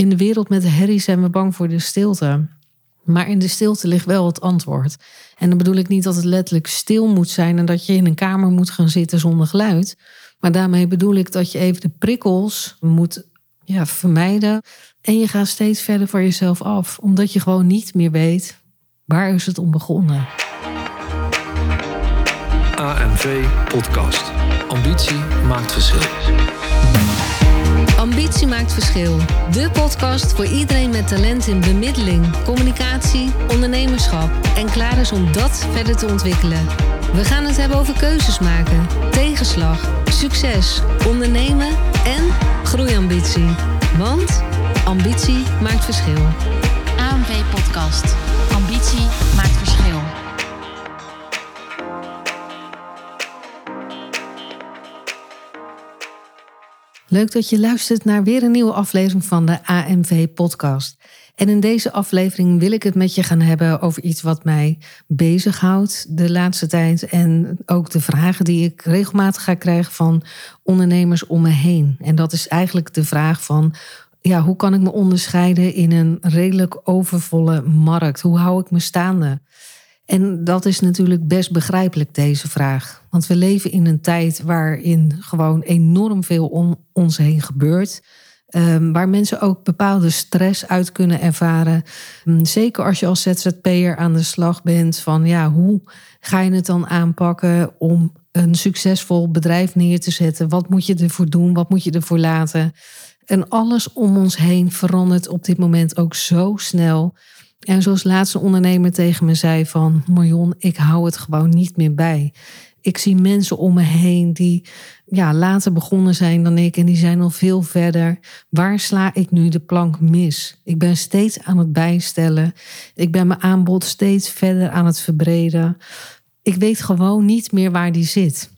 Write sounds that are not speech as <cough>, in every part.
in de wereld met de herrie zijn we bang voor de stilte. Maar in de stilte ligt wel het antwoord. En dan bedoel ik niet dat het letterlijk stil moet zijn en dat je in een kamer moet gaan zitten zonder geluid. Maar daarmee bedoel ik dat je even de prikkels moet ja, vermijden. En je gaat steeds verder van jezelf af, omdat je gewoon niet meer weet waar is het om begonnen. ANV Podcast. Ambitie maakt verschil. Ambitie maakt verschil. De podcast voor iedereen met talent in bemiddeling, communicatie, ondernemerschap en klaar is om dat verder te ontwikkelen. We gaan het hebben over keuzes maken, tegenslag, succes, ondernemen en groeiambitie. Want ambitie maakt verschil. AMV Podcast. Leuk dat je luistert naar weer een nieuwe aflevering van de AMV Podcast. En in deze aflevering wil ik het met je gaan hebben over iets wat mij bezighoudt de laatste tijd. En ook de vragen die ik regelmatig ga krijgen van ondernemers om me heen. En dat is eigenlijk de vraag van ja, hoe kan ik me onderscheiden in een redelijk overvolle markt? Hoe hou ik me staande? En dat is natuurlijk best begrijpelijk, deze vraag. Want we leven in een tijd waarin gewoon enorm veel om ons heen gebeurt. Um, waar mensen ook bepaalde stress uit kunnen ervaren. Um, zeker als je als ZZP'er aan de slag bent van ja, hoe ga je het dan aanpakken om een succesvol bedrijf neer te zetten? Wat moet je ervoor doen? Wat moet je ervoor laten? En alles om ons heen verandert op dit moment ook zo snel. En zoals laatste ondernemer tegen me zei van... Marion, ik hou het gewoon niet meer bij. Ik zie mensen om me heen die ja, later begonnen zijn dan ik... en die zijn al veel verder. Waar sla ik nu de plank mis? Ik ben steeds aan het bijstellen. Ik ben mijn aanbod steeds verder aan het verbreden. Ik weet gewoon niet meer waar die zit.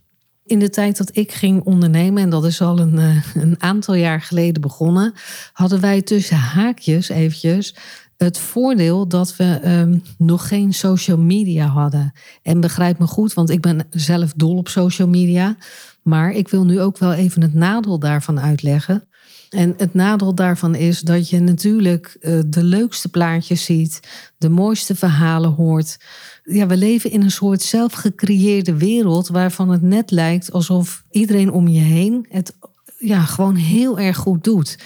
In de tijd dat ik ging ondernemen, en dat is al een, eh, een aantal jaar geleden begonnen, hadden wij tussen haakjes eventjes het voordeel dat we um, nog geen social media hadden. En begrijp me goed, want ik ben zelf dol op social media. Maar ik wil nu ook wel even het nadeel daarvan uitleggen. En het nadeel daarvan is dat je natuurlijk uh, de leukste plaatjes ziet, de mooiste verhalen hoort. Ja, we leven in een soort zelfgecreëerde wereld waarvan het net lijkt alsof iedereen om je heen het ja, gewoon heel erg goed doet.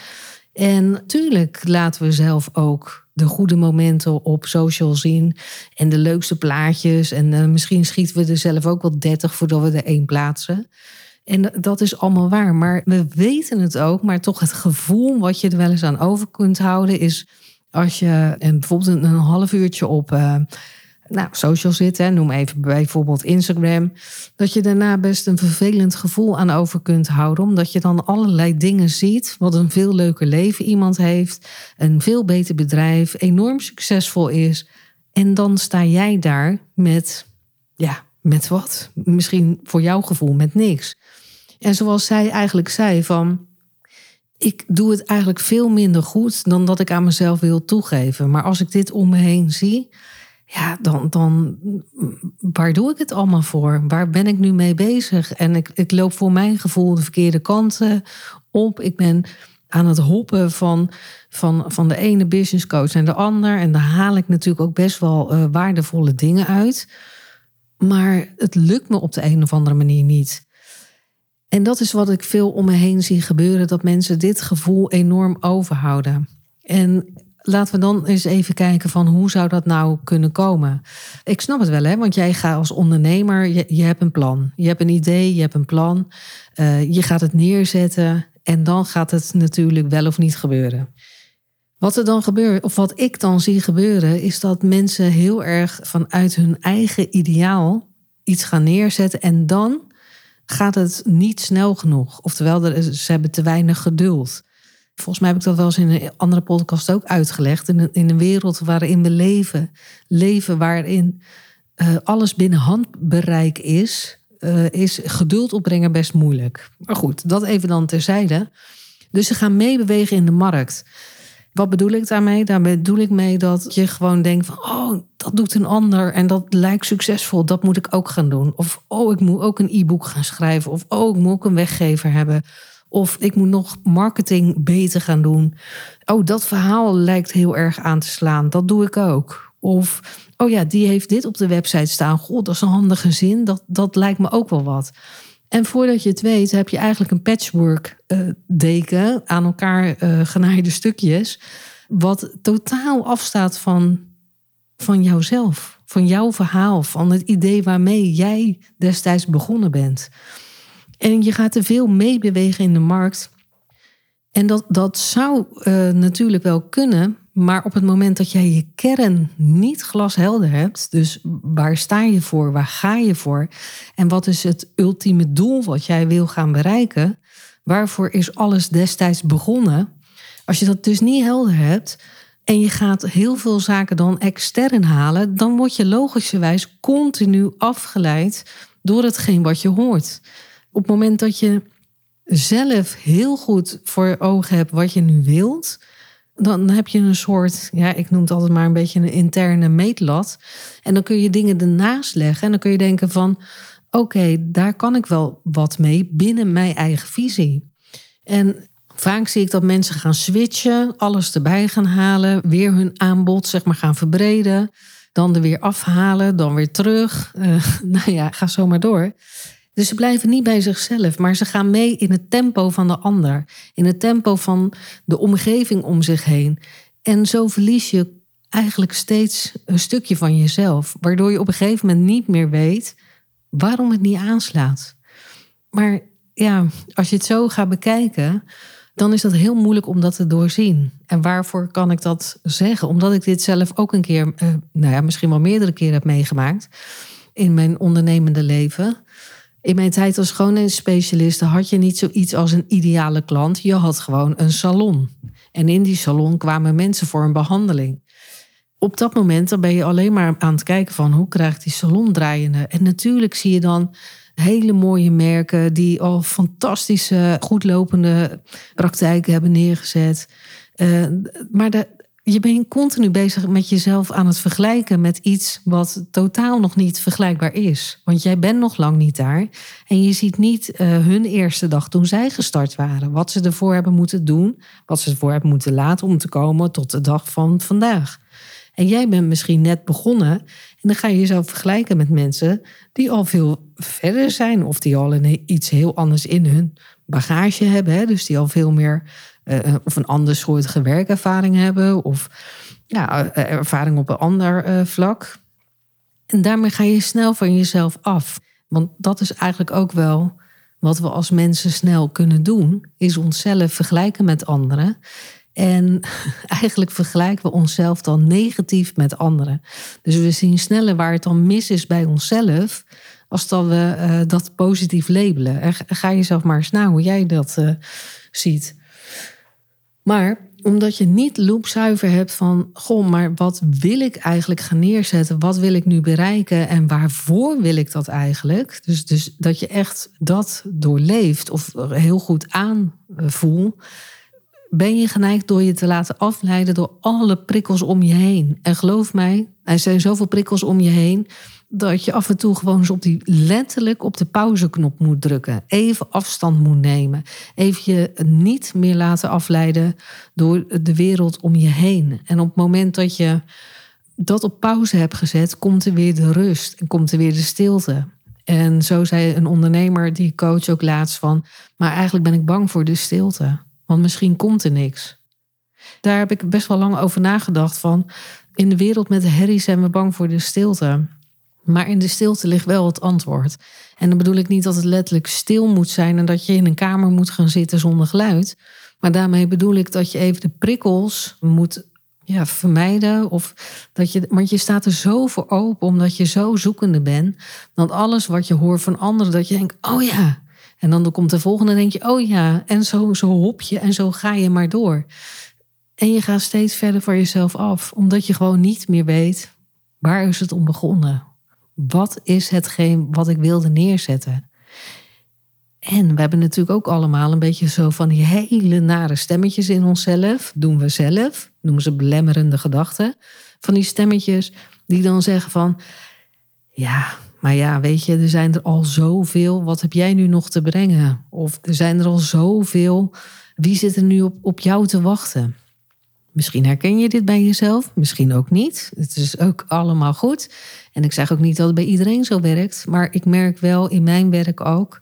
En natuurlijk laten we zelf ook de goede momenten op social zien. En de leukste plaatjes. En uh, misschien schieten we er zelf ook wel 30 voordat we er één plaatsen. En dat is allemaal waar. Maar we weten het ook. Maar toch het gevoel wat je er wel eens aan over kunt houden is als je en bijvoorbeeld een, half uurtje op uh, nou, social zit, hè, noem even bijvoorbeeld Instagram, dat je daarna best een vervelend gevoel aan over kunt houden, omdat je dan allerlei dingen ziet, wat een veel leuker leven iemand heeft, een veel beter bedrijf, enorm succesvol is. En dan sta jij daar met, ja, met wat? Misschien voor jouw gevoel met niks. En zoals zij eigenlijk zei van, ik doe het eigenlijk veel minder goed dan dat ik aan mezelf wil toegeven. Maar als ik dit om me heen zie, ja, dan, dan waar doe ik het allemaal voor? Waar ben ik nu mee bezig? En ik, ik loop voor mijn gevoel de verkeerde kanten op. Ik ben aan het hoppen van, van, van de ene business coach naar de ander. En daar haal ik natuurlijk ook best wel uh, waardevolle dingen uit. Maar het lukt me op de een of andere manier niet. En dat is wat ik veel om me heen zie gebeuren: dat mensen dit gevoel enorm overhouden. En laten we dan eens even kijken van hoe zou dat nou kunnen komen. Ik snap het wel, hè? want jij gaat als ondernemer, je, je hebt een plan. Je hebt een idee, je hebt een plan. Uh, je gaat het neerzetten en dan gaat het natuurlijk wel of niet gebeuren. Wat er dan gebeurt, of wat ik dan zie gebeuren, is dat mensen heel erg vanuit hun eigen ideaal iets gaan neerzetten en dan gaat het niet snel genoeg. Oftewel, ze hebben te weinig geduld. Volgens mij heb ik dat wel eens in een andere podcast ook uitgelegd. In een, in een wereld waarin we leven, leven waarin uh, alles binnen handbereik is, uh, is geduld opbrengen best moeilijk. Maar goed, dat even dan terzijde. Dus ze gaan meebewegen in de markt. Wat bedoel ik daarmee? Daarmee bedoel ik mee dat je gewoon denkt van... oh, dat doet een ander en dat lijkt succesvol. Dat moet ik ook gaan doen. Of oh, ik moet ook een e-book gaan schrijven. Of oh, ik moet ook een weggever hebben. Of ik moet nog marketing beter gaan doen. Oh, dat verhaal lijkt heel erg aan te slaan. Dat doe ik ook. Of, oh ja, die heeft dit op de website staan. God, dat is een handige zin. Dat, dat lijkt me ook wel wat. En voordat je het weet, heb je eigenlijk een patchwork uh, deken aan elkaar uh, genaaide stukjes. Wat totaal afstaat van, van jouzelf, van jouw verhaal, van het idee waarmee jij destijds begonnen bent. En je gaat te veel meebewegen in de markt. En dat, dat zou uh, natuurlijk wel kunnen, maar op het moment dat jij je kern niet glashelder hebt, dus waar sta je voor, waar ga je voor en wat is het ultieme doel wat jij wil gaan bereiken, waarvoor is alles destijds begonnen? Als je dat dus niet helder hebt en je gaat heel veel zaken dan extern halen, dan word je logischerwijs continu afgeleid door hetgeen wat je hoort. Op het moment dat je zelf heel goed voor ogen hebt wat je nu wilt, dan heb je een soort, ja, ik noem het altijd maar een beetje een interne meetlat. En dan kun je dingen ernaast leggen en dan kun je denken van, oké, daar kan ik wel wat mee binnen mijn eigen visie. En vaak zie ik dat mensen gaan switchen, alles erbij gaan halen, weer hun aanbod zeg maar gaan verbreden, dan er weer afhalen, dan weer terug. Uh, <laughs> nou ja, ga zo maar door. Dus ze blijven niet bij zichzelf, maar ze gaan mee in het tempo van de ander, in het tempo van de omgeving om zich heen. En zo verlies je eigenlijk steeds een stukje van jezelf, waardoor je op een gegeven moment niet meer weet waarom het niet aanslaat. Maar ja, als je het zo gaat bekijken, dan is dat heel moeilijk om dat te doorzien. En waarvoor kan ik dat zeggen? Omdat ik dit zelf ook een keer, eh, nou ja, misschien wel meerdere keren heb meegemaakt in mijn ondernemende leven. In mijn tijd als schoonheidsspecialiste had je niet zoiets als een ideale klant. Je had gewoon een salon. En in die salon kwamen mensen voor een behandeling. Op dat moment dan ben je alleen maar aan het kijken van hoe krijgt die salon draaiende. En natuurlijk zie je dan hele mooie merken die al fantastische, goedlopende praktijken hebben neergezet. Uh, maar de, je bent continu bezig met jezelf aan het vergelijken met iets wat totaal nog niet vergelijkbaar is. Want jij bent nog lang niet daar. En je ziet niet uh, hun eerste dag toen zij gestart waren. Wat ze ervoor hebben moeten doen. Wat ze ervoor hebben moeten laten om te komen tot de dag van vandaag. En jij bent misschien net begonnen. En dan ga je jezelf vergelijken met mensen die al veel verder zijn. Of die al een, iets heel anders in hun bagage hebben. Hè? Dus die al veel meer uh, of een ander soortige werkervaring hebben of ja, eh, ervaring op een ander vlak. En daarmee ga je snel van jezelf af. Want dat is eigenlijk ook wel wat we als mensen snel kunnen doen, is onszelf vergelijken met anderen. En <laughs> eigenlijk vergelijken we onszelf dan negatief met anderen. Dus we zien sneller waar het dan mis is bij onszelf, als dat we dat positief labelen. En ga jezelf maar eens na hoe jij dat ziet. Maar omdat je niet loopzuiver hebt van, goh, maar wat wil ik eigenlijk gaan neerzetten? Wat wil ik nu bereiken en waarvoor wil ik dat eigenlijk? Dus, dus dat je echt dat doorleeft of heel goed aanvoelt, ben je geneigd door je te laten afleiden door alle prikkels om je heen. En geloof mij, er zijn zoveel prikkels om je heen dat je af en toe gewoon eens op die letterlijk op de pauzeknop moet drukken. Even afstand moet nemen. Even je niet meer laten afleiden door de wereld om je heen. En op het moment dat je dat op pauze hebt gezet, komt er weer de rust en komt er weer de stilte. En zo zei een ondernemer, die coach ook laatst van, maar eigenlijk ben ik bang voor de stilte. Want misschien komt er niks. Daar heb ik best wel lang over nagedacht van, in de wereld met de herrie zijn we bang voor de stilte. Maar in de stilte ligt wel het antwoord. En dan bedoel ik niet dat het letterlijk stil moet zijn en dat je in een kamer moet gaan zitten zonder geluid. Maar daarmee bedoel ik dat je even de prikkels moet ja, vermijden. Of dat je, want je staat er zo voor open omdat je zo zoekende bent. Dat alles wat je hoort van anderen, dat je denkt, oh ja. En dan komt de volgende en denk je, oh ja. En zo, zo hop je en zo ga je maar door. En je gaat steeds verder van jezelf af. Omdat je gewoon niet meer weet, waar is het om begonnen? Wat is hetgeen wat ik wilde neerzetten? En we hebben natuurlijk ook allemaal een beetje zo van die hele nare stemmetjes in onszelf. Doen we zelf, noemen ze belemmerende gedachten. Van die stemmetjes die dan zeggen van, ja, Maar ja, weet je, er zijn er al zoveel. Wat heb jij nu nog te brengen? Of er zijn er al zoveel. Wie zit er nu op, op jou te wachten? Misschien herken je dit bij jezelf, misschien ook niet. Het is ook allemaal goed. En ik zeg ook niet dat het bij iedereen zo werkt. Maar ik merk wel in mijn werk ook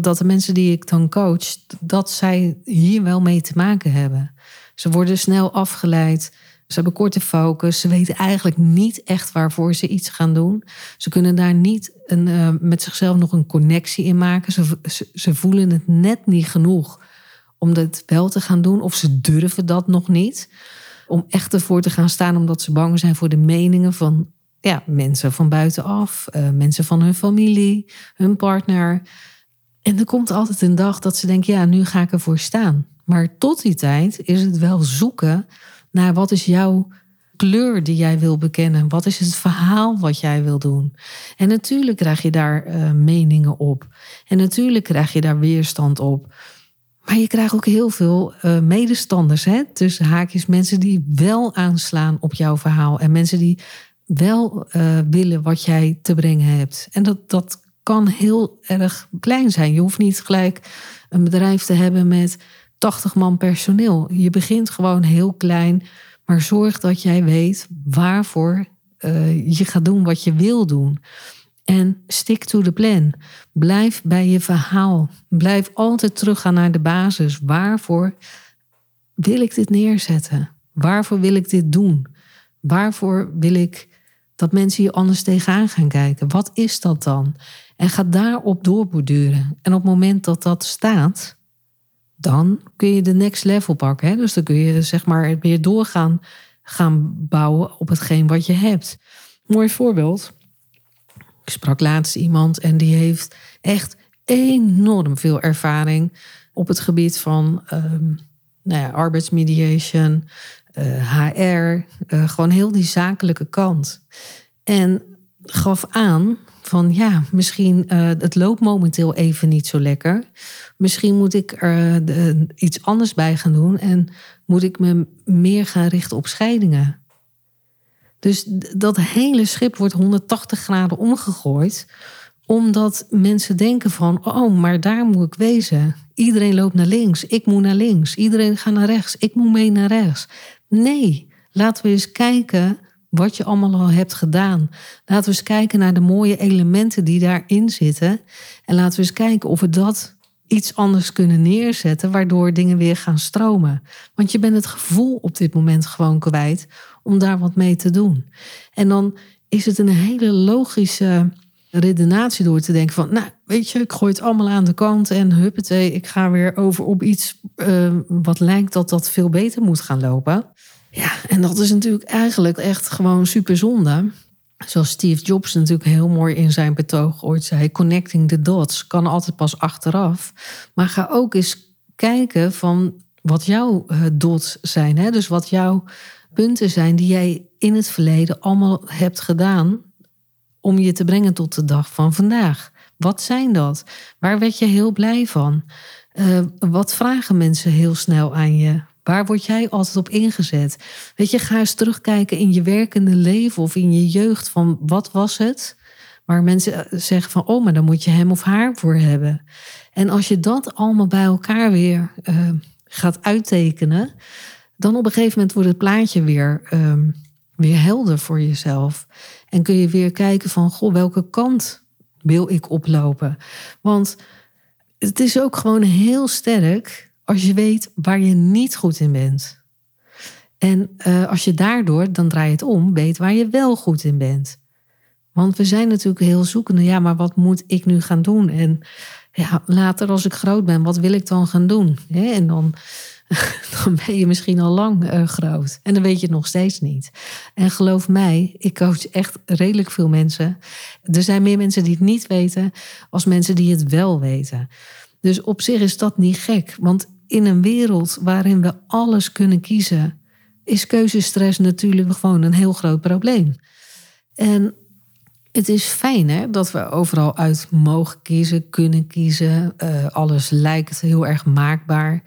dat de mensen die ik dan coach, dat zij hier wel mee te maken hebben. Ze worden snel afgeleid. Ze hebben korte focus. Ze weten eigenlijk niet echt waarvoor ze iets gaan doen. Ze kunnen daar niet een, uh, met zichzelf nog een connectie in maken. Ze, ze, voelen het net niet genoeg om dat wel te gaan doen. Of ze durven dat nog niet. Om echt ervoor te gaan staan omdat ze bang zijn voor de meningen van ja, mensen van buitenaf. Uh, mensen van hun familie, hun partner. En er komt altijd een dag dat ze denken, ja, nu ga ik ervoor staan. Maar tot die tijd is het wel zoeken naar wat is jouw kleur die jij wil bekennen? Wat is het verhaal wat jij wil doen? En natuurlijk krijg je daar uh, meningen op. En natuurlijk krijg je daar weerstand op. Maar je krijgt ook heel veel uh, medestanders. Hè? Tussen haakjes mensen die wel aanslaan op jouw verhaal. En mensen die wel uh, willen wat jij te brengen hebt. En dat, dat kan heel erg klein zijn. Je hoeft niet gelijk een bedrijf te hebben met 80 man personeel. Je begint gewoon heel klein, maar zorg dat jij weet waarvoor uh, je gaat doen wat je wil doen. En stick to the plan. Blijf bij je verhaal. Blijf altijd teruggaan naar de basis. Waarvoor wil ik dit neerzetten? Waarvoor wil ik dit doen? Waarvoor wil ik dat mensen hier anders tegenaan gaan kijken? Wat is dat dan? En ga daarop doorborduren. En op het moment dat dat staat, dan kun je de next level pakken. Hè? Dus dan kun je zeg maar weer doorgaan gaan bouwen op hetgeen wat je hebt. Mooi voorbeeld. Ik sprak laatst iemand en die heeft echt enorm veel ervaring op het gebied van um, nou ja, arbeidsmediation, HR, uh, gewoon heel die zakelijke kant. En gaf aan van ja, misschien uh, het loopt momenteel even niet zo lekker. Misschien moet ik er iets anders bij gaan doen en moet ik me meer gaan richten op scheidingen. Dus dat hele schip wordt 180 graden omgegooid, omdat mensen denken van, oh, maar daar moet ik wezen. Iedereen loopt naar links, ik moet naar links. Iedereen gaat naar rechts, ik moet mee naar rechts. Nee, laten we eens kijken wat je allemaal al hebt gedaan. Laten we eens kijken naar de mooie elementen die daarin zitten. En laten we eens kijken of we dat iets anders kunnen neerzetten, waardoor dingen weer gaan stromen. Want je bent het gevoel op dit moment gewoon kwijt om daar wat mee te doen. En dan is het een hele logische redenatie door te denken van, nou, weet je, ik gooi het allemaal aan de kant en huppatee, ik ga weer over op iets uh, wat lijkt dat dat veel beter moet gaan lopen. Ja, en dat is natuurlijk eigenlijk echt gewoon super zonde. Zoals Steve Jobs natuurlijk heel mooi in zijn betoog ooit zei: connecting the dots kan altijd pas achteraf. Maar ga ook eens kijken van wat jouw uh, dots zijn. Hè? Dus wat jouw punten zijn die jij in het verleden allemaal hebt gedaan om je te brengen tot de dag van vandaag. Wat zijn dat? Waar werd je heel blij van? Uh, wat vragen mensen heel snel aan je? Waar word jij altijd op ingezet? Weet je, ga eens terugkijken in je werkende leven of in je jeugd van wat was het? Waar mensen eh, zeggen van, oh, maar dan moet je hem of haar voor hebben. En als je dat allemaal bij elkaar weer uh, gaat uittekenen, dan op een gegeven moment wordt het plaatje weer, um, weer helder voor jezelf. En kun je weer kijken van, goh, welke kant wil ik oplopen? Want het is ook gewoon heel sterk als je weet waar je niet goed in bent. En uh, als je daardoor, dan draai je het om, weet waar je wel goed in bent. Want we zijn natuurlijk heel zoekende, ja, maar wat moet ik nu gaan doen? En ja, later als ik groot ben, wat wil ik dan gaan doen? En dan, <laughs> dan ben je misschien al lang uh, groot. En dan weet je het nog steeds niet. En geloof mij, ik coach echt redelijk veel mensen. Er zijn meer mensen die het niet weten, als mensen die het wel weten. Dus op zich is dat niet gek. Want in een wereld waarin we alles kunnen kiezen, is keuzestress natuurlijk gewoon een heel groot probleem. En het is fijn hè, dat we overal uit mogen kiezen, kunnen kiezen. Uh, alles lijkt heel erg maakbaar.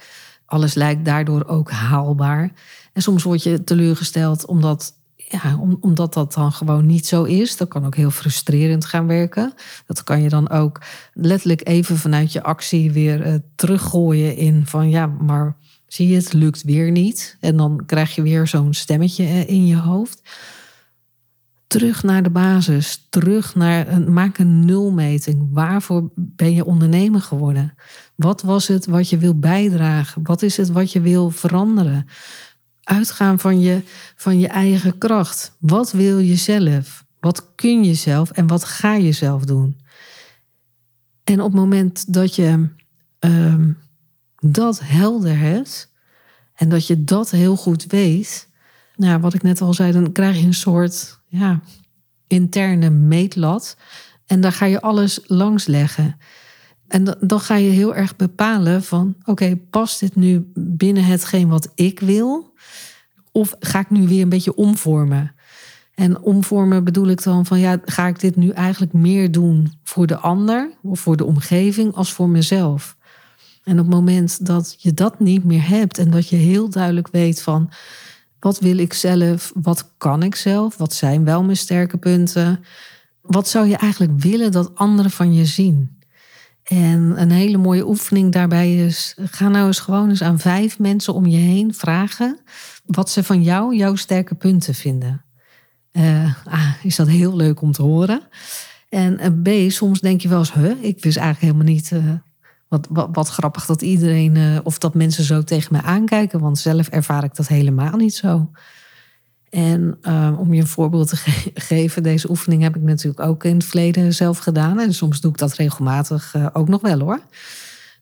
Alles lijkt daardoor ook haalbaar. En soms word je teleurgesteld omdat ja, om, omdat dat dan gewoon niet zo is. Dat kan ook heel frustrerend gaan werken. Dat kan je dan ook letterlijk even vanuit je actie weer uh, teruggooien in van ja, maar zie je, het lukt weer niet. En dan krijg je weer zo'n stemmetje eh, in je hoofd. Terug naar de basis, terug naar maak een nulmeting. Waarvoor ben je ondernemer geworden? Wat was het wat je wil bijdragen? Wat is het wat je wil veranderen? uitgaan van je, van je eigen kracht. Wat wil je zelf? Wat kun je zelf en wat ga je zelf doen? En op het moment dat je ehm, dat helder hebt en dat je dat heel goed weet, nou, wat ik net al zei, dan krijg je een soort ja, interne meetlat. En daar ga je alles langs leggen. En dan ga je heel erg bepalen van, oké, past dit nu binnen hetgeen wat ik wil? Of ga ik nu weer een beetje omvormen? En omvormen bedoel ik dan van, ja, ga ik dit nu eigenlijk meer doen voor de ander of voor de omgeving als voor mezelf? En op het moment dat je dat niet meer hebt en dat je heel duidelijk weet van, wat wil ik zelf? Wat kan ik zelf? Wat zijn wel mijn sterke punten? Wat zou je eigenlijk willen dat anderen van je zien? En een hele mooie oefening daarbij is: ga nou eens gewoon eens aan vijf mensen om je heen vragen wat ze van jou jouw sterke punten vinden. Uh, A, is dat heel leuk om te horen. En uh, B, soms denk je wel eens, huh, ik wist eigenlijk helemaal niet uh, wat, wat, wat, grappig dat iedereen of dat mensen zo tegen me aankijken, want zelf ervaar ik dat helemaal niet zo. En uh, om je een voorbeeld te ge <laughs> geven, deze oefening heb ik natuurlijk ook in het verleden zelf gedaan. En soms doe ik dat regelmatig uh, ook nog wel hoor.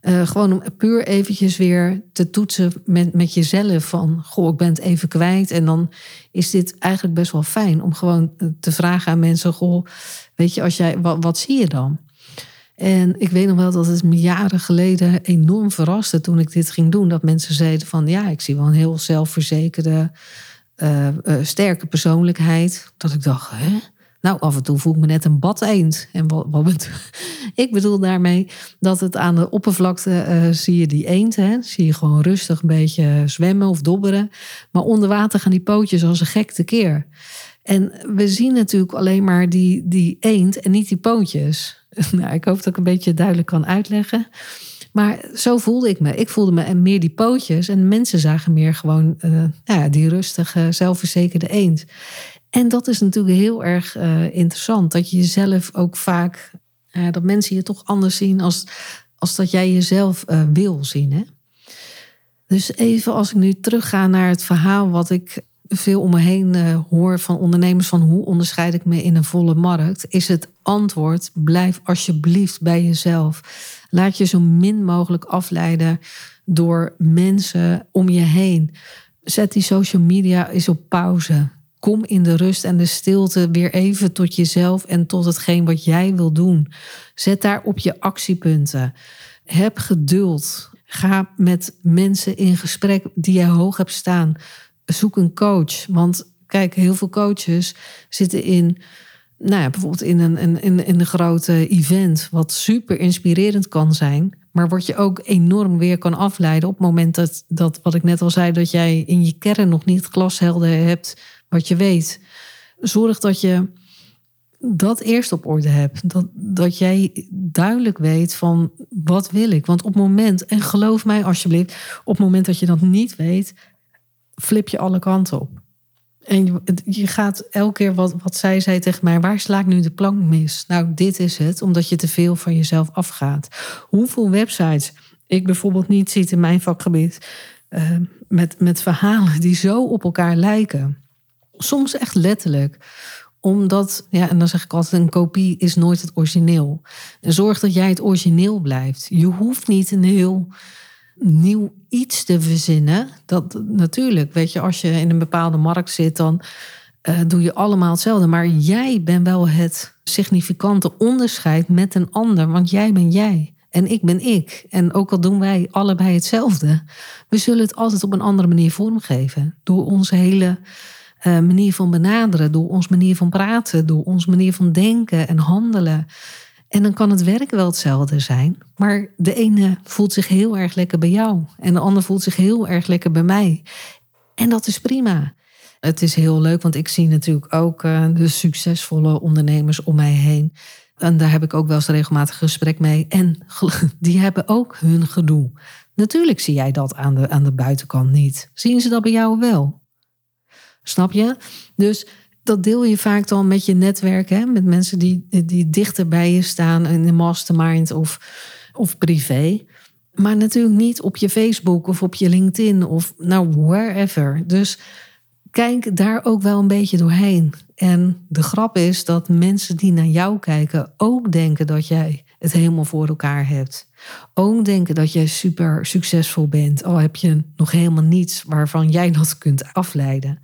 Uh, gewoon om puur eventjes weer te toetsen met, met jezelf van... goh, ik ben het even kwijt. En dan is dit eigenlijk best wel fijn om gewoon te vragen aan mensen... goh, weet je, als jij, wat, wat zie je dan? En ik weet nog wel dat het me jaren geleden enorm verraste toen ik dit ging doen. Dat mensen zeiden van ja, ik zie wel een heel zelfverzekerde uh, sterke persoonlijkheid. Dat ik dacht, hè? Nou, af en toe voel ik me net een bad eend. En wat, wat <laughs> ik bedoel daarmee dat het aan de oppervlakte uh, zie je die eend. Hè? Zie je gewoon rustig een beetje zwemmen of dobberen. Maar onder water gaan die pootjes als een gek tekeer. En we zien natuurlijk alleen maar die, die eend en niet die pootjes. <laughs> nou, ik hoop dat ik een beetje duidelijk kan uitleggen. Maar zo voelde ik me. Ik voelde me meer die pootjes. En mensen zagen meer gewoon uh, ja, die rustige, zelfverzekerde eend. En dat is natuurlijk heel erg uh, interessant. Dat je jezelf ook vaak, uh, dat mensen je toch anders zien als, als dat jij jezelf wil zien. Hè? Dus even als ik nu terugga naar het verhaal wat ik veel om me heen hoor van ondernemers van hoe onderscheid ik me in een volle markt, is het antwoord: blijf alsjeblieft bij jezelf. Laat je zo min mogelijk afleiden door mensen om je heen. Zet die social media eens op pauze. Kom in de rust en de stilte weer even tot jezelf en tot hetgeen wat jij wil doen. Zet daar op je actiepunten. Heb geduld. Ga met mensen in gesprek die jij hoog hebt staan. Zoek een coach. Want kijk, heel veel coaches zitten in nou ja, bijvoorbeeld in een, in, in een grote event, wat super inspirerend kan zijn, maar wat je ook enorm weer kan afleiden op het moment dat, dat wat ik net al zei, dat jij in je kern nog niet glashelder hebt wat je weet. Zorg dat je dat eerst op orde hebt. Dat, dat jij duidelijk weet van wat wil ik. Want op het moment, en geloof mij alsjeblieft, op het moment dat je dat niet weet, flip je alle kanten op. En je, gaat elke keer wat, wat zij zei tegen mij, waar sla ik nu de plank mis? Nou, dit is het, omdat je te veel van jezelf afgaat. Hoeveel websites ik bijvoorbeeld niet ziet in mijn vakgebied, uh, met, met verhalen die zo op elkaar lijken. Soms echt letterlijk omdat, ja, en dan zeg ik altijd: een kopie is nooit het origineel. Zorg dat jij het origineel blijft. Je hoeft niet een heel nieuw iets te verzinnen. Dat natuurlijk, weet je, als je in een bepaalde markt zit, dan uh, doe je allemaal hetzelfde. Maar jij bent wel het significante onderscheid met een ander, want jij bent jij. En ik ben ik. En ook al doen wij allebei hetzelfde, we zullen het altijd op een andere manier vormgeven. Door onze hele uh, manier van benaderen, door onze manier van praten, door onze manier van denken en handelen. En dan kan het werk wel hetzelfde zijn, maar de ene voelt zich heel erg lekker bij jou en de ander voelt zich heel erg lekker bij mij. En dat is prima. Het is heel leuk, want ik zie natuurlijk ook uh, de succesvolle ondernemers om mij heen. En daar heb ik ook wel eens regelmatig gesprek mee. En <laughs> die hebben ook hun gedoe. Natuurlijk zie jij dat aan de, aan de buitenkant niet. Zien ze dat bij jou wel? Snap je? Dus dat deel je vaak dan met je netwerk, hè? met mensen die, die dichter bij je staan in de mastermind of, of privé. Maar natuurlijk niet op je Facebook of op je LinkedIn of nou wherever. Dus kijk daar ook wel een beetje doorheen. En de grap is dat mensen die naar jou kijken ook denken dat jij het helemaal voor elkaar hebt. Ook denken dat jij super succesvol bent, al heb je nog helemaal niets waarvan jij dat kunt afleiden.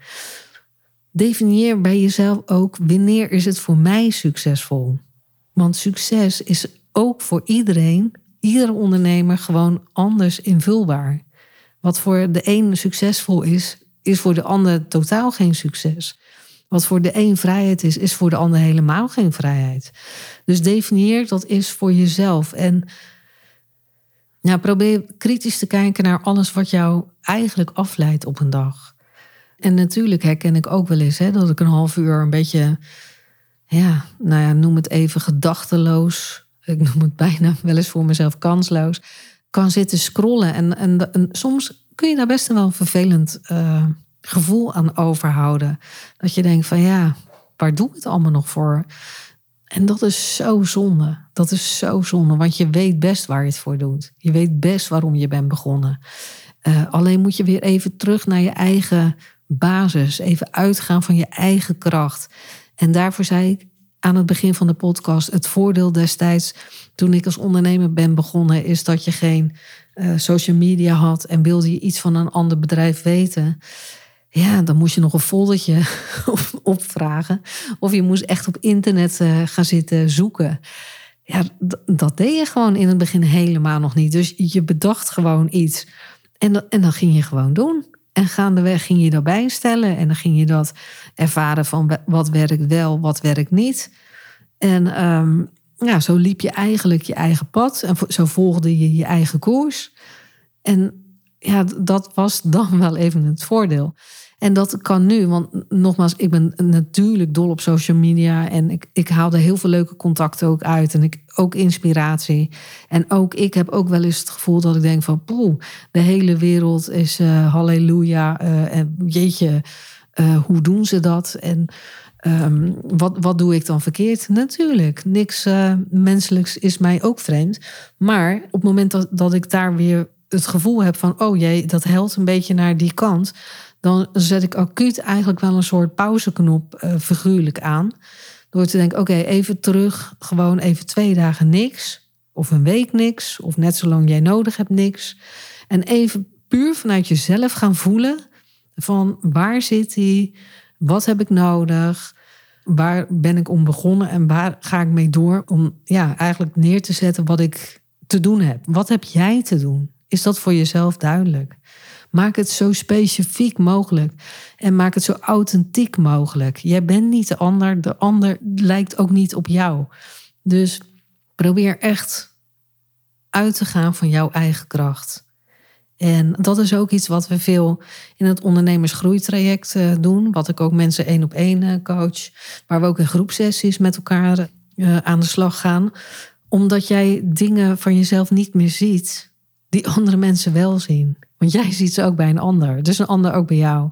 Definieer bij jezelf ook wanneer is het voor mij succesvol. Want succes is ook voor iedereen, iedere ondernemer gewoon anders invulbaar. Wat voor de een succesvol is, is voor de ander totaal geen succes. Wat voor de een vrijheid is, is voor de ander helemaal geen vrijheid. Dus definieer dat is voor jezelf. En ja, probeer kritisch te kijken naar alles wat jou eigenlijk afleidt op een dag. En natuurlijk herken ik ook wel eens hè, dat ik een half uur een beetje, ja, nou ja, noem het even gedachteloos. Ik noem het <laughs> bijna wel eens voor mezelf kansloos. Kan zitten scrollen. En, en, soms kun je daar best wel vervelend uh, gevoel aan overhouden. Dat je denkt van ja, waar doe ik het allemaal nog voor? En dat is zo zonde. Dat is zo zonde, want je weet best waar je het voor doet. Je weet best waarom je bent begonnen. Uh, alleen moet je weer even terug naar je eigen basis. Even uitgaan van je eigen kracht. En daarvoor zei ik aan het begin van de podcast: het voordeel destijds toen ik als ondernemer ben begonnen, is dat je geen uh, social media had en wilde je iets van een ander bedrijf weten ja, dan moest je nog een foldertje <laughs> opvragen. Of je moest echt op internet eh, gaan zitten zoeken. Ja, dat deed je gewoon in het begin helemaal nog niet. Dus je bedacht gewoon iets. En, en dan ging je gewoon doen. En gaandeweg ging je daarbij stellen. En dan ging je dat ervaren van wat werkt wel, wat werkt niet. En um, ja, zo liep je eigenlijk je eigen pad. En zo volgde je je eigen koers. En ja, dat was dan <laughs> wel even het voordeel. En dat kan nu, want nogmaals, ik ben natuurlijk dol op social media en ik, ik haal er heel veel leuke contacten ook uit en ik, ook inspiratie. En ook ik heb ook wel eens het gevoel dat ik denk van, poeh, de hele wereld is uh, halleluja uh, en jeetje, uh, hoe doen ze dat? En um, wat, wat doe ik dan verkeerd? Natuurlijk, niks menselijks is mij ook vreemd. Maar op het moment dat, dat ik daar weer het gevoel heb van, oh jee, dat helpt een beetje naar die kant dan zet ik acuut eigenlijk wel een soort pauzeknop uh, figuurlijk aan. Door te denken, oké, even terug, gewoon even twee dagen niks. Of een week niks, of net zolang jij nodig hebt niks. En even puur vanuit jezelf gaan voelen van waar zit hij, wat heb ik nodig, waar ben ik om begonnen en waar ga ik mee door om ja, eigenlijk neer te zetten wat ik te doen heb. Wat heb jij te doen? Is dat voor jezelf duidelijk? Maak het zo specifiek mogelijk. En maak het zo authentiek mogelijk. Jij bent niet de ander. De ander lijkt ook niet op jou. Dus probeer echt uit te gaan van jouw eigen kracht. En dat is ook iets wat we veel in het ondernemersgroeitraject eh, doen. Wat ik ook mensen één op één eh, coach. Waar we ook in groepsessies met elkaar eh, aan de slag gaan. Omdat jij dingen van jezelf niet meer ziet die andere mensen wel zien. Want jij ziet ze ook bij een ander. Dus een ander ook bij jou.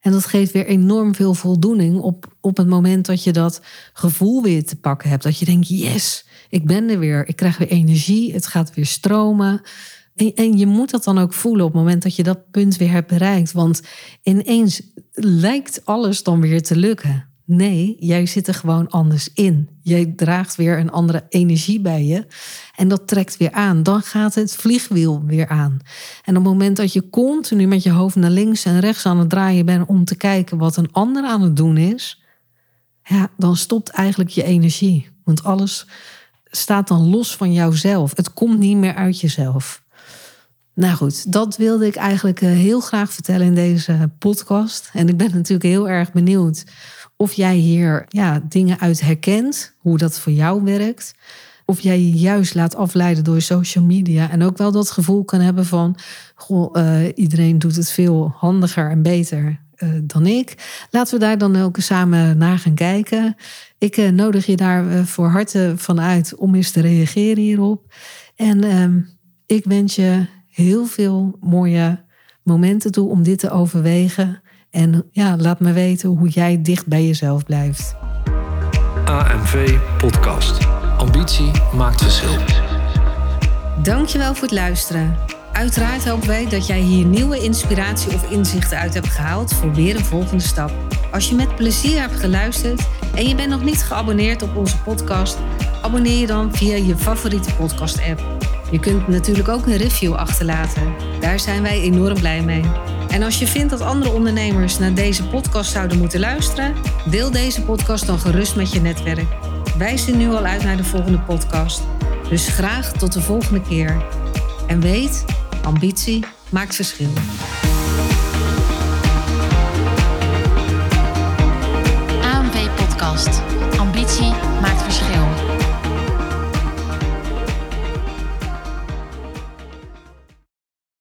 En dat geeft weer enorm veel voldoening op, op het moment dat je dat gevoel weer te pakken hebt. Dat je denkt, yes, ik ben er weer. Ik krijg weer energie. Het gaat weer stromen. En, en je moet dat dan ook voelen op het moment dat je dat punt weer hebt bereikt. Want ineens lijkt alles dan weer te lukken. Nee, jij zit er gewoon anders in. Jij draagt weer een andere energie bij je. En dat trekt weer aan. Dan gaat het vliegwiel weer aan. En op het moment dat je continu met je hoofd naar links en rechts aan het draaien bent om te kijken wat een ander aan het doen is, ja, dan stopt eigenlijk je energie. Want alles staat dan los van jouzelf. Het komt niet meer uit jezelf. Nou goed, dat wilde ik eigenlijk eh, heel graag vertellen in deze podcast. En ik ben natuurlijk heel erg benieuwd of jij hier ja, dingen uit herkent, hoe dat voor jou werkt. Of jij je juist laat afleiden door social media. En ook wel dat gevoel kan hebben van, goh, uh, iedereen doet het veel handiger en beter eh, dan ik. Laten we daar dan ook samen naar gaan kijken. Ik eh, nodig je daar eh, voor harte van uit om eens te reageren hierop. En ehm, ik wens je heel veel mooie momenten toe om dit te overwegen. En ja, laat me weten hoe jij dicht bij jezelf blijft. AMV Podcast. Ambitie maakt verschil. Dankjewel voor het luisteren. Uiteraard hopen wij dat jij hier nieuwe inspiratie of inzichten uit hebt gehaald voor weer een volgende stap. Als je met plezier hebt geluisterd en je bent nog niet geabonneerd op onze podcast, abonneer je dan via je favoriete podcast-app. Je kunt natuurlijk ook een review achterlaten. Daar zijn wij enorm blij mee. En als je vindt dat andere ondernemers naar deze podcast zouden moeten luisteren, deel deze podcast dan gerust met je netwerk. Wij zien nu al uit naar de volgende podcast. Dus graag tot de volgende keer. En weet, ambitie maakt verschil. Ambitie maakt verschil.